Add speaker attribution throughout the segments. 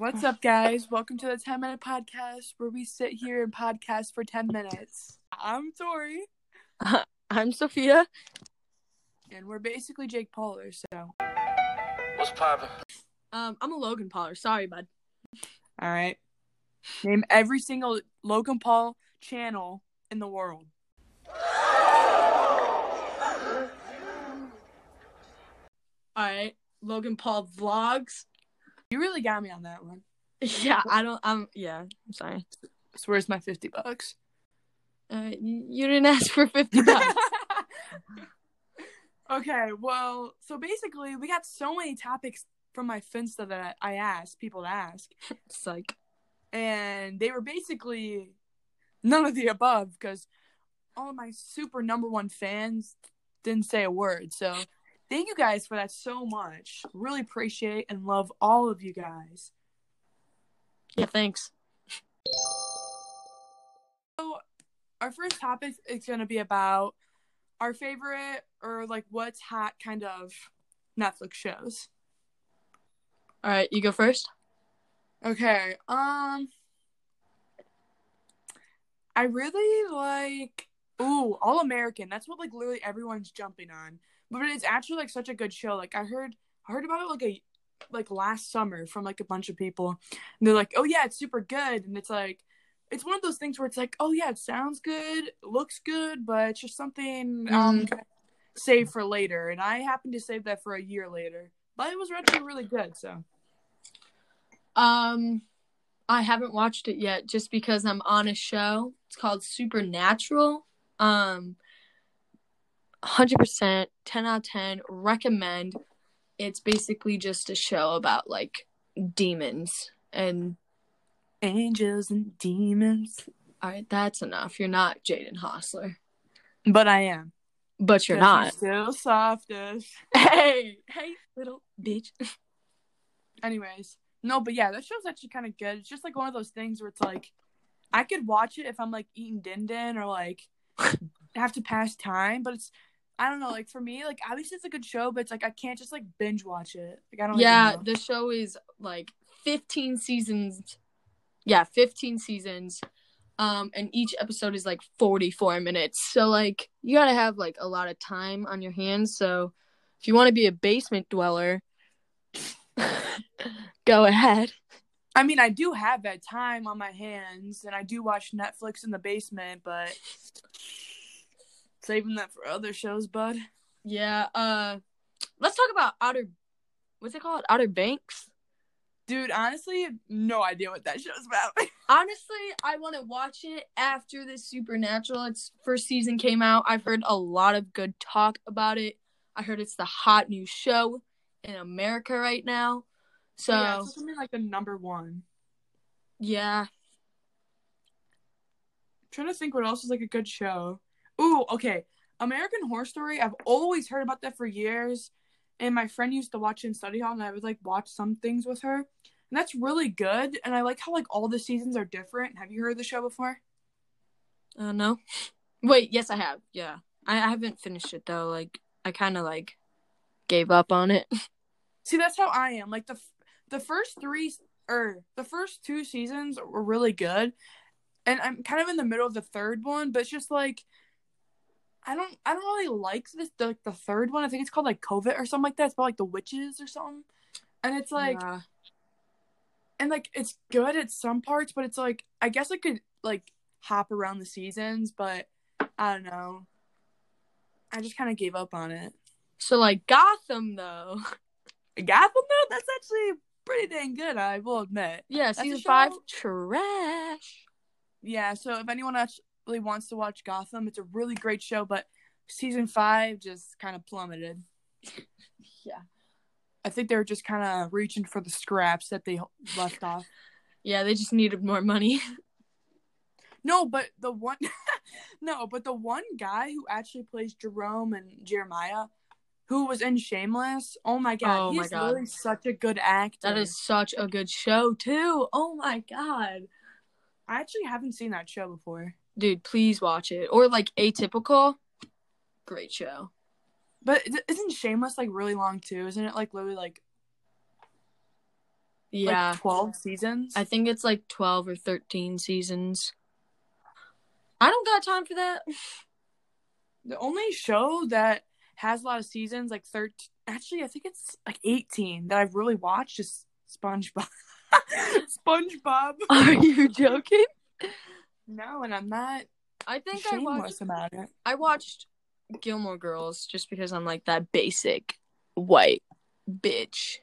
Speaker 1: What's up, guys? Welcome to the 10 minute podcast where we sit here and podcast for 10 minutes. I'm Tori,
Speaker 2: I'm Sophia.
Speaker 1: and we're basically Jake Pauler, so.
Speaker 3: What's poppin'?
Speaker 2: Um, I'm a Logan Pauler. Sorry, bud.
Speaker 1: All right. Name every single Logan Paul channel in the world.
Speaker 2: All right, Logan Paul vlogs.
Speaker 1: You really got me on that one.
Speaker 2: Yeah, I don't. I'm. Yeah, I'm sorry.
Speaker 1: So where's my 50 bucks?
Speaker 2: Uh, you, didn't ask for fifty bucks.
Speaker 1: okay, well, so basically, we got so many topics from my Finsta that I asked people to ask,
Speaker 2: like,
Speaker 1: and they were basically none of the above because all of my super number one fans didn't say a word. So, thank you guys for that so much. Really appreciate and love all of you guys.
Speaker 2: yeah, thanks.
Speaker 1: So, our first topic is going to be about our favorite or like what's hot kind of Netflix shows.
Speaker 2: All right, you go first.
Speaker 1: Okay. Um I really like ooh, All American. That's what like literally everyone's jumping on. But it's actually like such a good show. Like I heard I heard about it like a like last summer from like a bunch of people. And they're like, "Oh yeah, it's super good." And it's like it's one of those things where it's like, "Oh yeah, it sounds good, looks good, but it's just something um
Speaker 2: Mhm.
Speaker 1: save for later." And I happened to save that for a year later. But it was actually really good, so
Speaker 2: Um, I haven't watched it yet, just because I'm on a show. It's called Supernatural. Um, hundred percent, ten out of ten. Recommend. It's basically just a show about like demons and
Speaker 1: angels and demons.
Speaker 2: All right, that's enough. You're not Jaden Hossler,
Speaker 1: But I am.
Speaker 2: but you're not.
Speaker 1: Still softish.
Speaker 2: Hey, hey, little bitch.
Speaker 1: Anyways, no, but yeah, that show's actually kind of good. It's just like one of those things where it's like, I could watch it if I'm like eating din din or like have to pass time, but it's, I don't know, like for me, like obviously it's a good show, but it's like I can't just like binge watch it. Like I don't.
Speaker 2: Yeah, the show is like 15 seasons. Yeah, 15 seasons. Um, and each episode is like 44 minutes. So like you gotta have like a lot of time on your hands. So if you want to be a basement dweller, go ahead.
Speaker 1: I mean, I do have that time on my hands, and I do watch Netflix in the basement, but saving that for other shows, bud.
Speaker 2: Yeah. Uh, let's talk about Outer. What's it called? Outer Banks.
Speaker 1: Dude, honestly, no idea what that show's about.
Speaker 2: Honestly, I want to watch it after this Supernatural. Its first season came out. I've heard a lot of good talk about it. I heard it's the hot new show in America right now. So
Speaker 1: yeah, something like the number one. Yeah. Trying to think what else is like a good show. Ooh, okay. American Horror Story. I've always heard about that for years. And my friend used to watch it in study hall and I would like watch some things with her. And that's really good. And I like how like all the seasons are different. Have you heard the show before?
Speaker 2: uh, no. Wait, yes, I have. Yeah, I, I haven't finished it though. Like, I kind of like gave up on it.
Speaker 1: See, that's how I am. Like the f- the first three or the first two seasons were really good, and I'm kind of in the middle of the third one. But it's just like I don't I don't really like this the the third one. I think it's called like Coven or something like that. It's about like the witches or something, and it's like
Speaker 2: Yeah.
Speaker 1: and like it's good at some parts, but it's like I guess I could like hop around the seasons, but I don't know. I just kind of gave up on it.
Speaker 2: So like Gotham though.
Speaker 1: Gotham though, that's actually pretty dang good. I will admit.
Speaker 2: Yeah,
Speaker 1: a
Speaker 2: season five trash.
Speaker 1: Yeah, so if anyone actually wants to watch Gotham, it's a really great show, but season five just kind of plummeted.
Speaker 2: Yeah.
Speaker 1: I think they were just kind of reaching for the scraps that they left off.
Speaker 2: Yeah, they just needed more money.
Speaker 1: No, but the one, no, but the one guy who actually plays Jerome and Jeremiah, who was in Shameless. Oh my god,
Speaker 2: Oh my
Speaker 1: he's
Speaker 2: God.
Speaker 1: really such a good actor.
Speaker 2: That is such a good show too. Oh my god.
Speaker 1: I actually haven't seen that show before.
Speaker 2: Dude, please watch it. Or like Atypical. Great show.
Speaker 1: But is- isn't Shameless like really long too? Isn't it like literally like
Speaker 2: Yeah.
Speaker 1: Like twelve seasons.
Speaker 2: I think it's like 12 or 13 seasons. I don't got time for that.
Speaker 1: the only show that has a lot of seasons, like thirteen. Actually, I think it's like eighteen that I've really watched is SpongeBob. SpongeBob.
Speaker 2: Are you joking?
Speaker 1: No, and I'm not
Speaker 2: I think I watched
Speaker 1: about it.
Speaker 2: I watched Gilmore Girls just because I'm like that basic white bitch.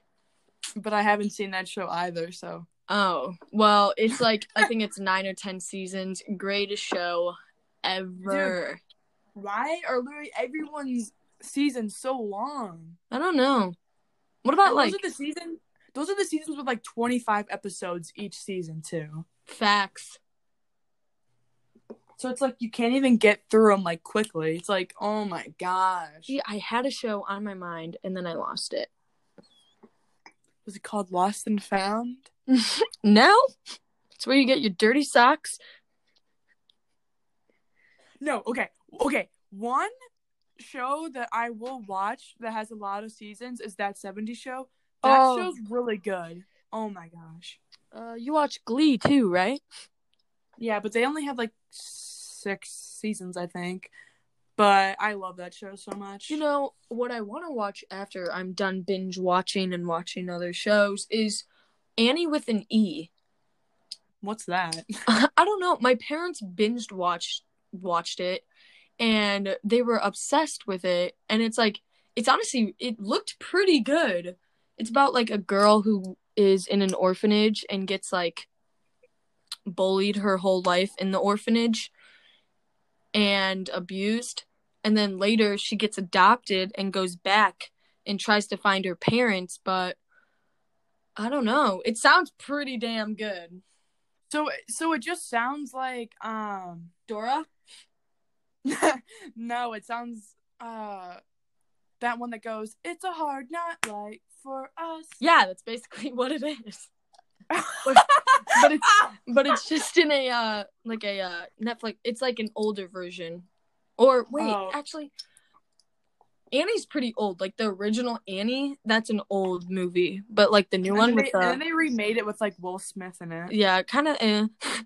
Speaker 1: But I haven't seen that show either, so
Speaker 2: Oh, well, it's like I think it's 9 or 10 seasons. Greatest show ever.
Speaker 1: why are literally everyone's seasons so long?
Speaker 2: I don't know. What about
Speaker 1: And
Speaker 2: like
Speaker 1: those are the season those are the seasons with like 25 episodes each season too.
Speaker 2: facts?
Speaker 1: So it's like you can't even get through them like quickly. It's like, oh my gosh.
Speaker 2: See, I had a show on my mind and then I lost it.
Speaker 1: Was it called Lost and Found?
Speaker 2: No? It's where you get your dirty socks.
Speaker 1: No, okay. Okay. One show that I will watch that has a lot of seasons is that 70 show. That
Speaker 2: Oh.
Speaker 1: show's really good. Oh my gosh.
Speaker 2: Uh, you watch Glee too, right?
Speaker 1: Yeah, but they only have like six seasons, I think. But I love that show so much.
Speaker 2: You know, what I want to watch after I'm done binge watching and watching other shows is Annie with an E.
Speaker 1: what's that?
Speaker 2: I don't know. My parents binged watched watched it and they were obsessed with it and it's like it's honestly it looked pretty good. It's about like a girl who is in an orphanage and gets like bullied her whole life in the orphanage and abused and then later she gets adopted and goes back and tries to find her parents but I don't know. It sounds pretty damn good.
Speaker 1: So so it just sounds like um
Speaker 2: Dora?
Speaker 1: no, it sounds uh that one that goes, It's a hard night light for us.
Speaker 2: Yeah, that's basically what it is. But it's but it's just in a uh like a uh Netflix it's like an older version. Or wait,
Speaker 1: Oh.
Speaker 2: actually Annie's pretty old. Like the original Annie, that's an old movie. But like the new
Speaker 1: And
Speaker 2: one with
Speaker 1: they, and then they remade it with like Will Smith in it.
Speaker 2: Yeah, kinda eh.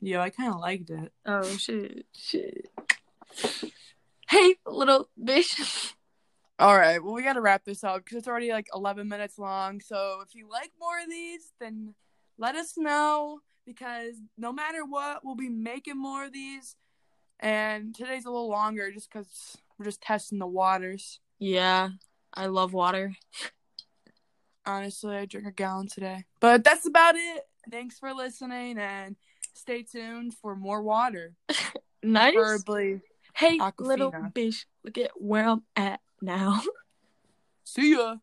Speaker 1: Yeah, I kinda liked it.
Speaker 2: Oh shit, shit. Hey, little bitch.
Speaker 1: All right, well, we got to wrap this up because it's already like 11 minutes long. So if you like more of these, then let us know because no matter what, we'll be making more of these. And today's a little longer just because we're just testing the waters.
Speaker 2: Yeah, I love water.
Speaker 1: Honestly, I drink a gallon today. But that's about it. Thanks for listening and stay tuned for more water.
Speaker 2: Nice.
Speaker 1: Preferably.
Speaker 2: Hey,
Speaker 1: Aquafina.
Speaker 2: little bitch, look at where I'm at now.
Speaker 1: See ya.